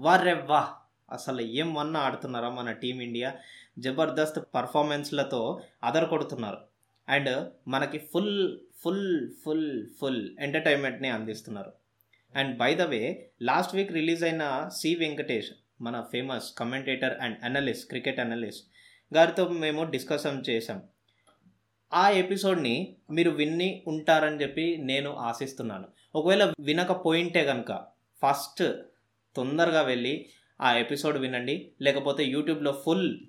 వారెవ్వా? వా అసలు ఏం వన్న ఆడుతున్నారా మన టీమిండియా జబర్దస్త్ పర్ఫార్మెన్స్లతో అదర కొడుతున్నారు. అండ్ మనకి ఫుల్ ఫుల్ ఫుల్ ఫుల్ ఎంటర్టైన్మెంట్ని అందిస్తున్నారు. And by the way last week release అయిన సి వెంకటేష్ మన famous commentator and analyst cricket analyst గారితో మేము డిస్కషన్ చేశాం. ఆ ఎపిసోడ్ని మీరు విన్ని ఉంటారని చెప్పి నేను ఆశిస్తున్నాను. ఒకవేళ వినకపోయింటే కనుక ఫస్ట్ తొందరగా వెళ్ళి ఆ ఎపిసోడ్ వినండి. లేకపోతే యూట్యూబ్లో ఫుల్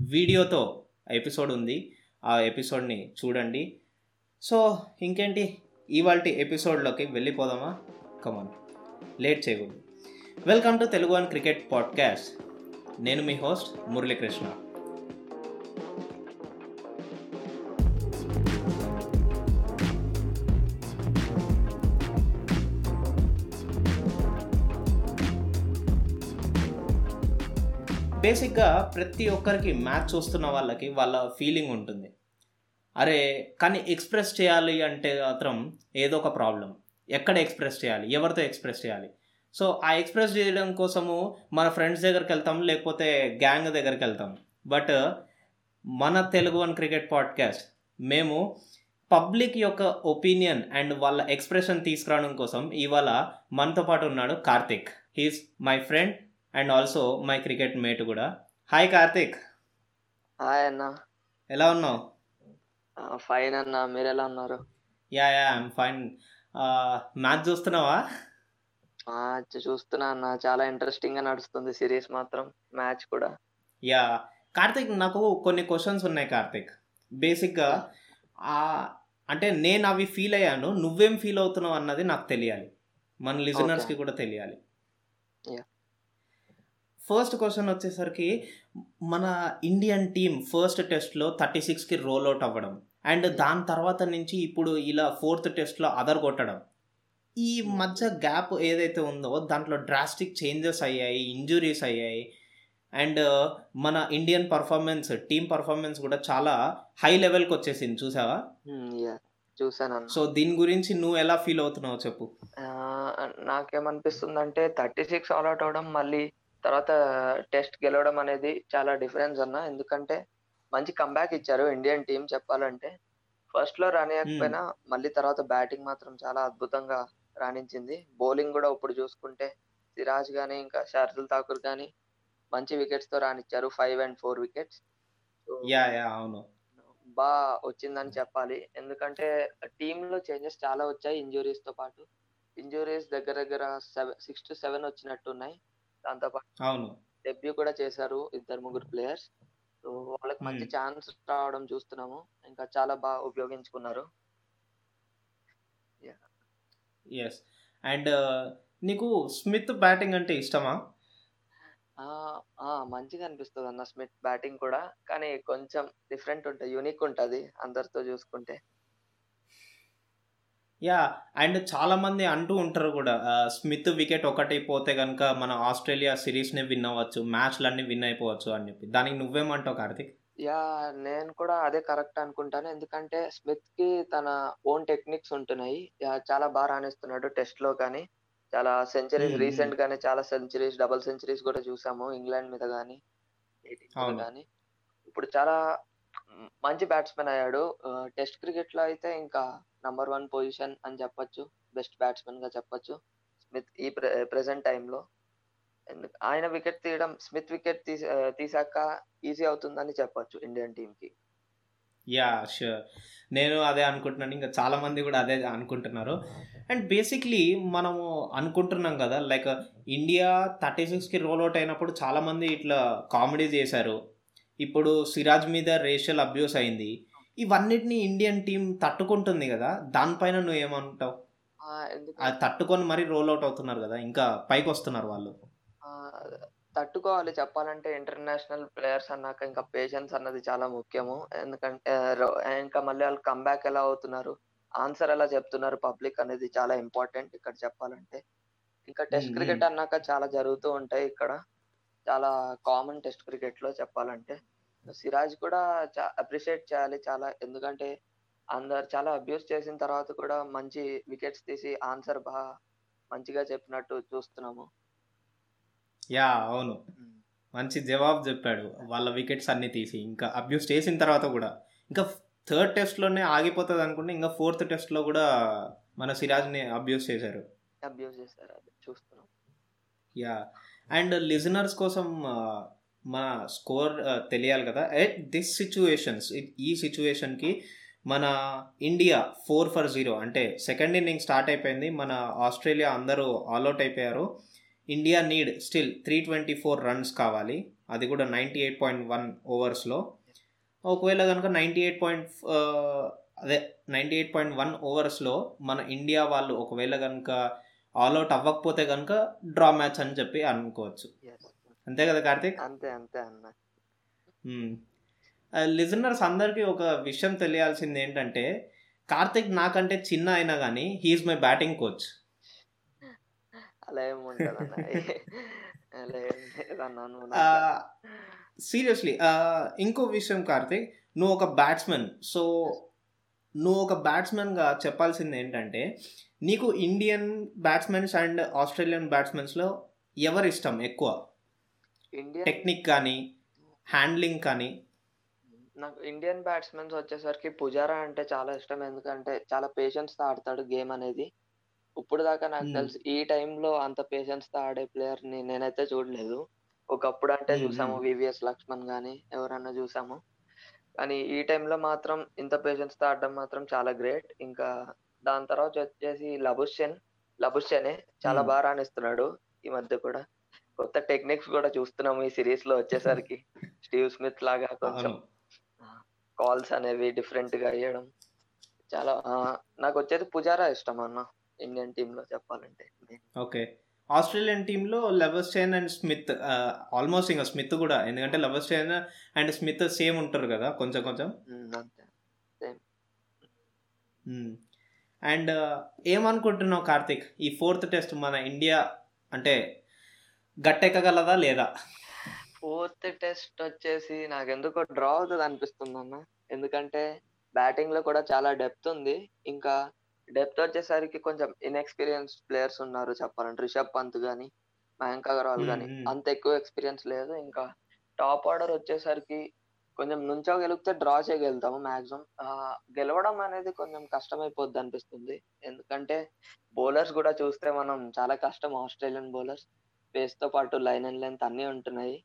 వీడియోతో ఎపిసోడ్ ఉంది. ఆ ఎపిసోడ్ని చూడండి. సో ఇంకేంటి? ఇవాళ ఎపిసోడ్లోకి వెళ్ళిపోదామా? కమాన్ లేట్ చేయకూడదు. Welcome to Telugu one cricket podcast నేను మీ హోస్ట్ మురళీకృష్ణ. బేసిక్గా ప్రతి ఒక్కరికి మ్యాచ్ చూస్తున్న వాళ్ళకి వాళ్ళ ఫీలింగ్ ఉంటుంది. అరే కానీ ఎక్స్ప్రెస్ చేయాలి అంటే మాత్రం ఏదో ఒక ప్రాబ్లం. ఎక్కడ ఎక్స్ప్రెస్ చేయాలి? ఎవరితో ఎక్స్ప్రెస్ చేయాలి? సో ఆ ఎక్స్ప్రెస్ చేయడం కోసము మన ఫ్రెండ్స్ దగ్గరికి వెళ్తాం లేకపోతే గ్యాంగ్ దగ్గరికి వెళ్తాం. బట్ మన తెలుగు వన్ క్రికెట్ పాడ్కాస్ట్ మేము పబ్లిక్ యొక్క ఒపీనియన్ అండ్ వాళ్ళ ఎక్స్ప్రెషన్ తీసుకురావడం కోసం ఇవాళ మనతో పాటు ఉన్నాడు Karthik. He's my friend. And also my cricket mate కూడా. హాయ్ కార్తిక్. హాయ్ అన్న. ఎలా ఉన్నావు? ఫైన్ అన్న. మీరు ఎలా ఉన్నారు? Yeah yeah I'm fine. Match చూస్తున్నావా? మ్యాచ్ చూస్తున్నా అన్న. చాలా ఇంట్రెస్టింగ్గా నడుస్తుంది సిరీస్ మాత్రం మ్యాచ్ కూడా. యా. కార్తిక్ నాకు కొన్ని క్వశ్చన్స్ ఉన్నాయి కార్తిక్. బేసిక్గా అంటే నేను అవి ఫీల్ అయ్యాను. నువ్వేం ఫీల్ అవుతున్నావు అన్నది నాకు తెలియాలి. మన లిజనర్స్కి కూడా తెలియాలి. Yeah. ఫస్ట్ క్వశ్చన్ వచ్చేసరికి మన ఇండియన్ టీం ఫస్ట్ టెస్ట్లో థర్టీ సిక్స్కి రోల్ అవుట్ అవ్వడం. అండ్ దాని తర్వాత నుంచి ఇప్పుడు ఇలా ఫోర్త్ టెస్ట్లో అదర్ కొట్టడం. ఈ మధ్య గ్యాప్ ఏదైతే ఉందో దాంట్లో డ్రాస్టిక్ చేంజెస్ అయ్యాయి ఇంజురీస్ అయ్యాయి. అండ్ మన ఇండియన్ పర్ఫార్మెన్స్ టీం పర్ఫార్మెన్స్ కూడా చాలా హై లెవెల్కి వచ్చేసింది. చూసావా? చూసాను అన్న. సో దీని గురించి నువ్వు ఎలా ఫీల్ అవుతున్నావు చెప్పు. నాకేమనిపిస్తుంది అంటే థర్టీ సిక్స్ ఆల్అౌట్ అవడం మళ్ళీ తర్వాత టెస్ట్ గెలవడం అనేది చాలా డిఫరెన్స్ అన్న. ఎందుకంటే మంచి కంబ్యాక్ ఇచ్చారు ఇండియన్ టీం చెప్పాలంటే. ఫస్ట్లో రానియకపోయినా మళ్ళీ తర్వాత బ్యాటింగ్ మాత్రం చాలా అద్భుతంగా రాణించింది. బౌలింగ్ కూడా ఇప్పుడు చూసుకుంటే సిరాజ్ గానీ ఇంకా షార్దుల్ ఠాకూర్ గానీ మంచి వికెట్స్తో రానిచ్చారు five and four wickets yeah yeah అవును. బా వచ్చిందని చెప్పాలి. ఎందుకంటే టీమ్లో చేంజెస్ చాలా వచ్చాయి ఇంజురీస్తో పాటు. ఇంజురీస్ దగ్గర దగ్గర సిక్స్ టు సెవెన్ వచ్చినట్టున్నాయి. దాంతో పాటు అవును. డెబ్యూ కూడా చేశారు ఇద్దరు ముగ్గురు ప్లేయర్స్. సో వాళ్ళకి మంచి. ఛాన్స్ రావడం చూస్తున్నాము. ఇంకా చాలా బాగా ఉపయోగించుకున్నారు. ఎస్ అండ్ నీకు స్మిత్ బ్యాటింగ్ అంటే ఇష్టమా? మంచిగా అనిపిస్తుంది అన్న స్మిత్ బ్యాటింగ్ కూడా. కానీ కొంచెం డిఫరెంట్ ఉంటుంది యూనిక్ ఉంటది అందరితో చూసుకుంటే. యా అండ్ చాలా మంది అంటూ ఉంటారు కూడా స్మిత్ వికెట్ ఒకటి పోతే కనుక మన ఆస్ట్రేలియా సిరీస్ని విన్ అవ్వచ్చు మ్యాచ్లన్నీ విన్ అయిపోవచ్చు అని చెప్పి. దానికి నువ్వేమంటావు కార్తిక్? యా నేను కూడా అదే కరెక్ట్ అనుకుంటాను. ఎందుకంటే స్మిత్కి తన ఓన్ టెక్నిక్స్ ఉంటున్నాయి. యా, చాలా బాగా రాణిస్తున్నాడు టెస్ట్లో కానీ చాలా సెంచరీస్ రీసెంట్ గానే చాలా సెంచరీస్ డబుల్ సెంచరీస్ కూడా చూసాము ఇంగ్లాండ్ మీద కానీ. కానీ. ఇప్పుడు చాలా మంచి బ్యాట్స్మెన్ అయ్యాడు. టెస్ట్ క్రికెట్లో అయితే ఇంకా నంబర్ వన్ పొజిషన్ అని చెప్పొచ్చు బెస్ట్ బ్యాట్స్మెన్గా చెప్పొచ్చు. స్మిత్ ఈ ప్రె ప్రెసెంట్ టైంలో ఆయన వికెట్ తీయడం స్మిత్ వికెట్ తీసి తీసాక ఈజీ అవుతుందని చెప్పొచ్చు ఇండియన్ టీంకి యా షూర్ నేను అదే అనుకుంటున్నాను. ఇంకా చాలామంది కూడా అదే అనుకుంటున్నారు. అండ్ బేసిక్లీ మనము అనుకుంటున్నాం కదా లైక్ ఇండియా థర్టీ సిక్స్కి రోల్ అవుట్ అయినప్పుడు చాలామంది ఇట్లా కామెడీ చేశారు. ఇప్పుడు సిరాజ్ మీద రేషియల్ అబ్యూస్ అయింది. ఇవన్నిటిని ఇండియన్ టీం తట్టుకుంటుంది కదా దానిపైన నువ్వు ఏమంటావు అది తట్టుకొని మరీ రోల్ అవుట్ అవుతున్నారు కదా ఇంకా పైకి వస్తున్నారు వాళ్ళు తట్టుకోవాలి. చెప్పాలంటే ఇంటర్నేషనల్ ప్లేయర్స్ అన్నాక ఇంకా పేషెన్స్ అన్నది చాలా ముఖ్యము. ఎందుకంటే ఇంకా మళ్ళీ వాళ్ళు కంబ్యాక్ ఎలా అవుతున్నారు? ఆన్సర్ ఎలా చెప్తున్నారు? పబ్లిక్ అనేది చాలా ఇంపార్టెంట్ ఇక్కడ చెప్పాలంటే. ఇంకా టెస్ట్. క్రికెట్ అన్నాక చాలా జరుగుతూ ఉంటాయి ఇక్కడ. చాలా కామన్ టెస్ట్ క్రికెట్లో చెప్పాలంటే. సిరాజ్ కూడా అప్రిషియేట్ చేయాలి చాలా. ఎందుకంటే అందరు చాలా అబ్యూస్ చేసిన తర్వాత కూడా మంచి వికెట్స్ తీసి ఆన్సర్ బాగా మంచిగా చెప్పినట్టు చూస్తున్నాము. యా అవును. మంచి జవాబు చెప్పాడు వాళ్ళ వికెట్స్ అన్ని తీసి. ఇంకా అబ్యూస్ చేసిన తర్వాత కూడా. ఇంకా థర్డ్ టెస్ట్లోనే ఆగిపోతుంది అనుకుంటే ఇంకా ఫోర్త్ టెస్ట్లో కూడా మన సిరాజ్ని అబ్యూస్ చేశారు. అబ్యూస్ చేస్తారు అది చూస్తున్నాం. యా. అండ్ లిజనర్స్ కోసం మన స్కోర్ తెలియాలి కదా. ఎట్ దిస్ సిచ్యువేషన్స్ ఈ సిచ్యువేషన్కి మన ఇండియా ఫోర్ ఫర్ జీరో అంటే సెకండ్ ఇన్నింగ్ స్టార్ట్ అయిపోయింది. మన ఆస్ట్రేలియా అందరూ ఆల్అౌట్ అయిపోయారు. India need still three twenty four runs కావాలి. అది కూడా నైంటీ ఎయిట్ పాయింట్ వన్ ఓవర్స్లో ఒకవేళ కనుక నైంటీ ఎయిట్ పాయింట్ అదే నైంటీ ఎయిట్ పాయింట్ వన్ ఓవర్స్లో మన ఇండియా వాళ్ళు ఒకవేళ కనుక ఆల్అౌట్ అవ్వకపోతే కనుక డ్రా మ్యాచ్ అని చెప్పి అనుకోవచ్చు. అంతే కదా కార్తీక్? అంతే అంతే అన్న. లిజనర్స్ అందరికీ ఒక విషయం తెలియాల్సింది ఏంటంటే కార్తిక్ నాకంటే చిన్న అయినా కానీ హీఈస్ మై బ్యాటింగ్ కోచ్. అలా సీరియస్లీ ఇంకో విషయం కార్తిక్ నువ్వు ఒక బ్యాట్స్మెన్. సో నువ్వు ఒక బ్యాట్స్మెన్గా చెప్పాల్సింది ఏంటంటే నీకు ఇండియన్ బ్యాట్స్మెన్స్ అండ్ ఆస్ట్రేలియన్ బ్యాట్స్మెన్స్లో ఎవరు ఇష్టం ఎక్కువ? టెక్నిక్ కానీ హ్యాండ్లింగ్ కానీ. నాకు ఇండియన్ బ్యాట్స్మెన్స్ వచ్చేసరికి పుజారా అంటే చాలా ఇష్టం. ఎందుకంటే చాలా పేషెన్స్తో ఆడతాడు గేమ్ అనేది. ఇప్పుడు దాకా నాకు. తెలిసి ఈ టైంలో అంత పేషెన్స్తో ఆడే ప్లేయర్ని నేనైతే చూడలేదు. ఒకప్పుడు అంటే చూసాము. వివిఎస్ లక్ష్మణ్ గానీ ఎవరన్నా చూసాము. కానీ ఈ టైంలో మాత్రం ఇంత పేషెన్స్తో ఆడడం మాత్రం చాలా గ్రేట్ ఇంకా దాని తర్వాత వచ్చేసి లబుషన్ లబుషనే చాలా. బాగా రాణిస్తున్నాడు ఈ మధ్య కూడా. కొత్త టెక్నిక్స్ కూడా చూస్తున్నాము ఈ సిరీస్లో వచ్చేసరికి. స్టీవ్ స్మిత్ లాగా కొంచెం కాల్స్ అనేవి డిఫరెంట్గా వేయడం చాలా నాకు వచ్చేది పుజారా ఇష్టం అన్న ఇండియన్ టీమ్లో చెప్పాలంటే. ఓకే. ఆస్ట్రేలియన్ టీంలో లెవర్స్టైన్ అండ్ స్మిత్ ఆల్మోస్ట్ ఇంకా స్మిత్ కూడా. ఎందుకంటే లెవర్స్టైన్ అండ్ స్మిత్ సేమ్ ఉంటారు కదా కొంచెం కొంచెం. అండ్ ఏమనుకుంటున్నావు కార్తిక్? ఈ ఫోర్త్ టెస్ట్ మన ఇండియా అంటే గట్టెక్కగలదా లేదా? ఫోర్త్ టెస్ట్ వచ్చేసి నాకు ఎందుకో డ్రా అవుతుంది అనిపిస్తుంది అన్న. ఎందుకంటే బ్యాటింగ్లో కూడా చాలా డెప్త్ ఉంది. ఇంకా డెప్త్ వచ్చేసరికి కొంచెం ఇన్ఎక్స్పీరియన్స్ ప్లేయర్స్ ఉన్నారు చెప్పాలంటే. రిషబ్ పంత్ గాని మయాంక్ అగర్వాల్ గాని hmm. అంత ఎక్కువ ఎక్స్పీరియన్స్ లేదు. ఇంకా టాప్ ఆర్డర్ వచ్చేసరికి కొంచెం నుంచోగలిగితే డ్రా చేయగలుగుతాము మాక్సిమం. గెలవడం అనేది కొంచెం కష్టమైపోద్ది అనిపిస్తుంది. ఎందుకంటే బౌలర్స్ కూడా చూస్తే మనం చాలా కష్టం. ఆస్ట్రేలియన్ బౌలర్స్ పేస్తో పాటు లైన్ అండ్ లెంత్ అన్ని ఉంటున్నాయి.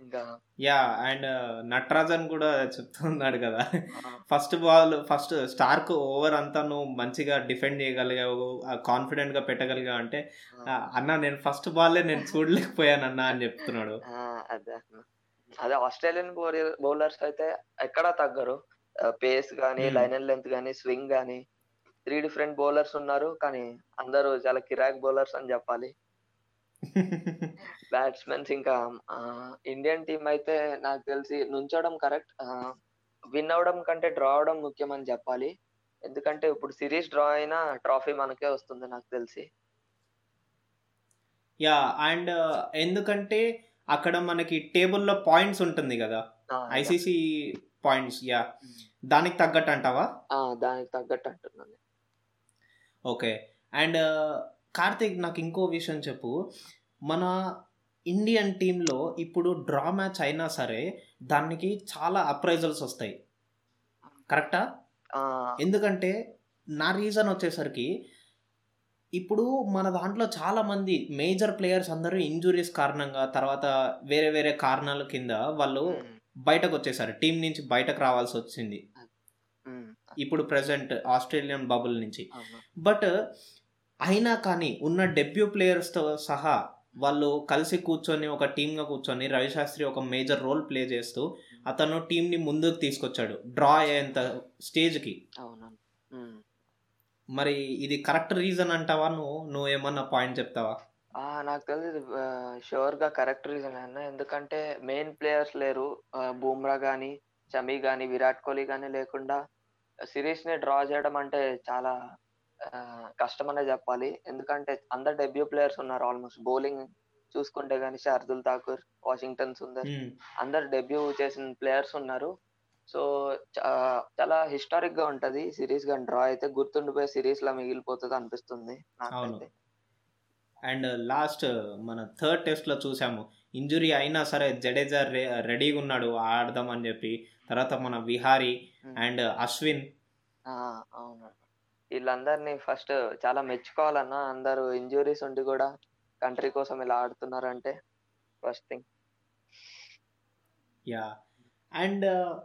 ఇంకా యా అండ్ నటరాజన్ కూడా చెప్తున్నాడు కదా. First ball first Starc over అంతా నువ్వు మంచిగా డిఫెండ్ చేయగలిగావు కాన్ఫిడెంట్గా పెట్టగలిగావు అంటే అన్న నేను ఫస్ట్ బాల్లే నేను చూడలేకపోయాను అన్న అని చెప్తున్నాడు. అదే. అదే ఆస్ట్రేలియన్ బౌలర్స్ అయితే ఎక్కడా తగ్గరు. పేస్ గానీ Hmm. లైన్ అండ్ లెంత్ గానీ స్వింగ్ గానీ త్రీ డిఫరెంట్ బౌలర్స్ ఉన్నారు. కానీ అందరూ చాలా కిరాక్ బౌలర్స్ అని చెప్పాలి. బ్యాట్స్మెన్స్ ఇంకా ఇండియన్ టీం అయితే నాకు తెలిసి నుంచోవడం కరెక్ట్ విన్ అవడం కంటే డ్రా అవడం ముఖ్యం అని చెప్పాలి. ఎందుకంటే ఇప్పుడు సిరీస్ డ్రా అయినా ట్రాఫీ మనకే వస్తుంది నాకు తెలిసి. యా అండ్ ఎందుకంటే అక్కడ మనకి టేబుల్లో పాయింట్స్ ఉంటుంది కదా. ఆ, ఐసీసీ పాయింట్స్ యా. దానికి తగ్గట్టు అంటావా? ఆ, దానికి తగ్గట్టు అంటున్నాను. ఓకే. అండ్ కార్తిక్ నాకు ఇంకో విషయం చెప్పు. మన ఇండియన్ టీంలో ఇప్పుడు డ్రా మ్యాచ్ అయినా సరే దానికి చాలా అప్రైజల్స్ వస్తాయి. కరెక్టా? ఎందుకంటే నా రీజన్ వచ్చేసరికి ఇప్పుడు మన దాంట్లో చాలా మంది మేజర్ ప్లేయర్స్ అందరూ ఇంజురీస్ కారణంగా తర్వాత వేరే వేరే కారణాల కింద వాళ్ళు బయటకు వచ్చేసారు. టీం నుంచి బయటకు రావాల్సి వచ్చింది. ఇప్పుడు ప్రెసెంట్ ఆస్ట్రేలియన్ బబుల్ నుంచి. బట్ అయినా కానీ ఉన్న డెబ్యూ ప్లేయర్స్తో సహా వాళ్ళు కలిసి కూర్చొని ఒక టీమ్గా కూర్చొని రవిశాస్త్రి ఒక మేజర్ రోల్ ప్లే చేస్తూ అతను టీంని ముందుకు తీసుకొచ్చాడు. డ్రా అయ్యేంత స్టేజ్కి. మరి ఇది కరెక్ట్ రీజన్ అంటావా? నువ్వు నువ్వు ఏమన్నా పాయింట్ చెప్తావా? నాకు తెలిసి షూర్గా కరెక్ట్ రీజన్ అన్న. ఎందుకంటే మెయిన్ ప్లేయర్స్ లేరు. బూమ్రా గానీ షమీ గానీ విరాట్ కోహ్లీ గానీ లేకుండా సిరీస్ని డ్రా చేయడం అంటే చాలా కష్టం అనే చెప్పాలి. ఎందుకంటే అందరు డెబ్యూ ప్లేయర్స్ ఉన్నారు ఆల్మోస్ట్ బౌలింగ్ చూసుకుంటే గానీ శార్దుల్ ఠాకూర్ వాషింగ్టన్ సుందర్. అందరు డెబ్యూ చేసిన ప్లేయర్స్ ఉన్నారు. సో చాలా హిస్టారిక్గా ఉంటది సిరీస్గా డ్రా అయితే గుర్తుండిపోయే సిరీస్ లా మిగిలిపోతుంది అనిపిస్తుంది నాకైతే. అండ్ లాస్ట్ మన థర్డ్ టెస్ట్లో చూసాము. ఇంజురీ అయినా సరే జడేజా రెడీగా ఉన్నాడు ఆడదామని చెప్పి. తర్వాత మన విహారీ అండ్ అశ్విన్. ఆ, అవునన్న వీళ్ళందరినీ ఫస్ట్ చాలా మెచ్చుకోవాలన్నా అందరూ ఇంజురీస్ ఉండి కూడా కంట్రీ కోసం ఇలా ఆడుతున్నారంటే ఫస్ట్ థింగ్. యా. అండ్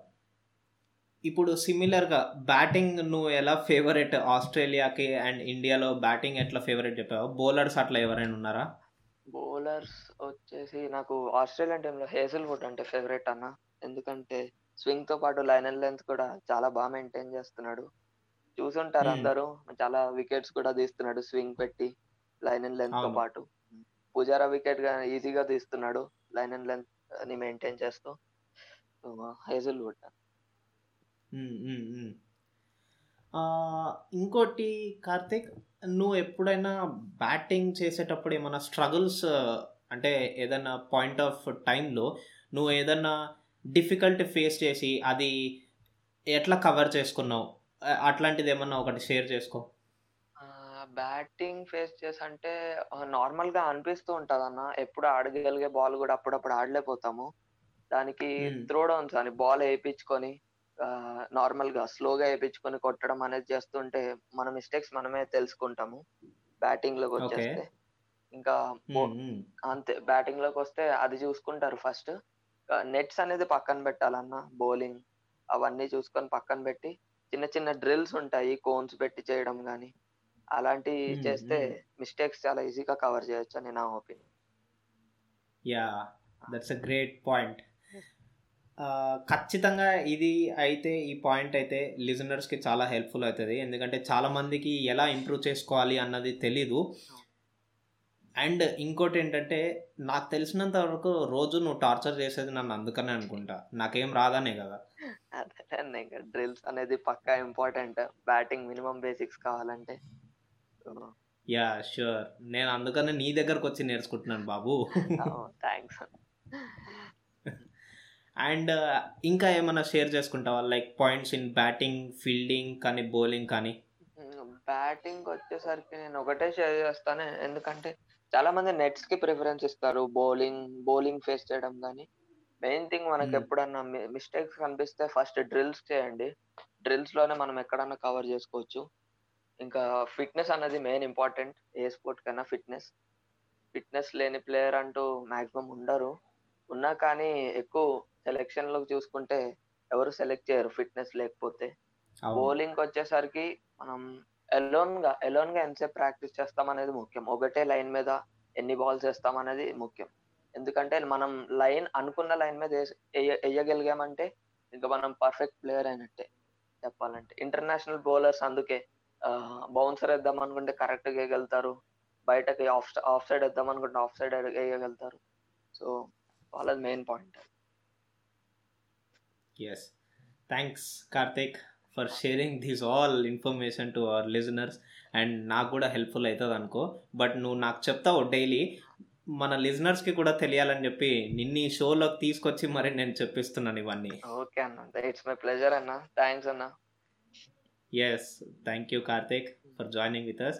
ఇప్పుడు సిమిలర్గా బ్యాటింగ్ నువ్వు ఎలా ఫేవరెట్ ఆస్ట్రేలియాకి అండ్ ఇండియాలో బ్యాటింగ్ ఎట్లా ఫేవరెట్ చెప్పావు? బౌలర్స్ అట్లా ఎవరైనా ఉన్నారా? బౌలర్స్ వచ్చేసి నాకు ఆస్ట్రేలియన్ టీంలో హేజల్ వుడ్ అంటే ఫేవరెట్ అన్న. ఎందుకంటే స్వింగ్తో పాటు లైన్ అండ్ లెంత్ కూడా చాలా బాగా మెయింటైన్ చేస్తున్నాడు. చూసుంటారు. అందరూ. చాలా వికెట్స్ కూడా తీస్తున్నాడు స్వింగ్ పెట్టి లైన్ అండ్ లెంత్తో. పాటు. పుజారా వికెట్గా ఈజీగా తీస్తున్నాడు లైన్ అండ్ లెంత్ని మెయింటైన్ చేస్తూ హేజల్ వుడ్ ఇంకోటి కార్తిక్ నువ్వు ఎప్పుడైనా బ్యాటింగ్ చేసేటప్పుడు ఏమైనా స్ట్రగుల్స్ అంటే ఏదైనా పాయింట్ ఆఫ్ టైంలో నువ్వు ఏదైనా డిఫికల్ట్ ఫేస్ చేసి అది ఎట్లా కవర్ చేసుకున్నావు? అట్లాంటిది ఏమన్నా ఒకటి షేర్ చేసుకో. బ్యాటింగ్ ఫేస్ చేసి అంటే నార్మల్గా అనిపిస్తూ ఉంటది అన్న ఎప్పుడు ఆడగలిగే బాల్ కూడా అప్పుడప్పుడు ఆడలేకపోతాము. దానికి. త్రో డౌన్స్ అని బాల్ వేయించుకొని నార్మల్గా స్లోగా వేయించుకొని కొట్టడం అనేది చేస్తుంటే మన మిస్టేక్స్ మనమే తెలుసుకుంటాము. బ్యాటింగ్లోకి వచ్చేస్తే. ఇంకా. అంతే బ్యాటింగ్లోకి వస్తే అది చూసుకుంటారు ఫస్ట్. నెట్స్ అనేది పక్కన పెట్టాలన్న బౌలింగ్ అవన్నీ చూసుకొని పక్కన పెట్టి చిన్న చిన్న డ్రిల్స్ ఉంటాయి కోన్స్ పెట్టి చేయడం కానీ అలాంటివి చేస్తే. మిస్టేక్స్ చాలా ఈజీగా కవర్ చేయొచ్చు అని నా opinion. Yeah that's a great point ఖచ్చితంగా ఇది అయితే ఈ పాయింట్ అయితే లిజనర్స్కి చాలా హెల్ప్ఫుల్ అవుతుంది. ఎందుకంటే చాలా మందికి ఎలా ఇంప్రూవ్ చేసుకోవాలి అన్నది తెలీదు. అండ్ ఇంకోటి ఏంటంటే నాకు తెలిసినంత వరకు రోజు నువ్వు టార్చర్ చేసేది నన్ను అందుకనే అనుకుంటా. నాకేం రాదానే కదా. డ్రిల్స్ అనేది పక్కా ఇంపార్టెంట్. బ్యాటింగ్ మినిమం బేసిక్స్ కావాలంటే. Yeah sure. నేను అందుకనే నీ దగ్గరకు వచ్చి నేర్చుకుంటున్నాను బాబు. థ్యాంక్స్ అండ్ ఇంకా ఏమైనా షేర్ చేసుకుంటావా? Like points in batting fielding కానీ బౌలింగ్ కానీ? బ్యాటింగ్ వచ్చేసరికి నేను ఒకటే షేర్ చేస్తాను. ఎందుకంటే చాలా మంది నెట్స్కి ప్రిఫరెన్స్ ఇస్తారు. బౌలింగ్ బౌలింగ్ ఫేస్ చేయడం కానీ మెయిన్ థింగ్ మనకి Hmm. ఎప్పుడన్నా మిస్టేక్స్ కనిపిస్తే ఫస్ట్ డ్రిల్స్ చేయండి. డ్రిల్స్లోనే మనం ఎక్కడన్నా కవర్ చేసుకోవచ్చు. ఇంకా ఫిట్నెస్ అనేది మెయిన్ ఇంపార్టెంట్ ఏ స్పోర్ట్ కైనా ఫిట్నెస్ ఫిట్నెస్ లేని ప్లేయర్ అంటూ మాక్సిమం ఉండరు. ఉన్నా కానీ ఎక్కువ సెలెక్షన్లో చూసుకుంటే ఎవరు సెలెక్ట్ చేయరు ఫిట్నెస్ లేకపోతే. బౌలింగ్ వచ్చేసరికి మనం ఎలోన్గా ఎలోన్గా ఎంతసేపు ప్రాక్టీస్ చేస్తాం అనేది ముఖ్యం. ఒకటే లైన్ మీద ఎన్ని బాల్స్ వేస్తాం అనేది ముఖ్యం. ఎందుకంటే మనం లైన్ అనుకున్న లైన్ మీద వేయగలిగామంటే ఇంకా మనం పర్ఫెక్ట్ ప్లేయర్ అయినట్టే చెప్పాలంటే. ఇంటర్నేషనల్ బౌలర్స్ అందుకే బౌన్సర్ వేద్దాం అనుకుంటే కరెక్ట్ వేయగలుగుతారు. బయటకి ఆఫ్ ఆఫ్ సైడ్ వేద్దాం అనుకుంటే ఆఫ్ సైడ్ వేయగలుగుతారు. సో వాళ్ళది main point. Yes thanks Karthik for sharing this all information to our listeners and నాకు కూడా హెల్ప్ఫుల్ అవుతుంది అనుకో. బట్ నువ్వు నాకు చెప్తావు డైలీ మన లిజనర్స్కి కూడా తెలియాలని చెప్పి నిన్ని షోలోకి తీసుకొచ్చి మరి నేను చెప్పిస్తున్నాను ఇవన్నీ. ఓకే అన్న. ఇట్స్ మై ప్లెజర్ అన్న. థ్యాంక్స్ అన్న. Yes thank you Karthik for joining with us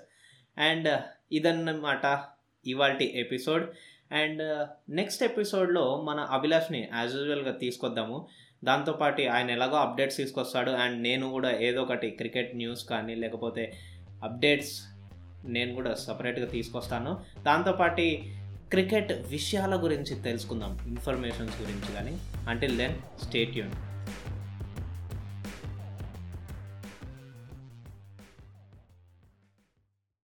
and ఇదన్నమాట ఇవాళ ఎపిసోడ్ అండ్ నెక్స్ట్ ఎపిసోడ్లో మన అభిలాష్ని యాజ్ యూజువల్గా తీసుకొద్దాము. దాంతోపాటు ఆయన ఎలాగో అప్డేట్స్ తీసుకొస్తాడు. అండ్ నేను కూడా ఏదో ఒకటి క్రికెట్ న్యూస్ కానీ లేకపోతే అప్డేట్స్ నేను కూడా సపరేట్గా తీసుకొస్తాను. దాంతోపాటు క్రికెట్ విషయాల గురించి తెలుసుకుందాం. ఇన్ఫర్మేషన్స్ గురించి కానీ. అంటిల్ దెన్ స్టేట్ యూన్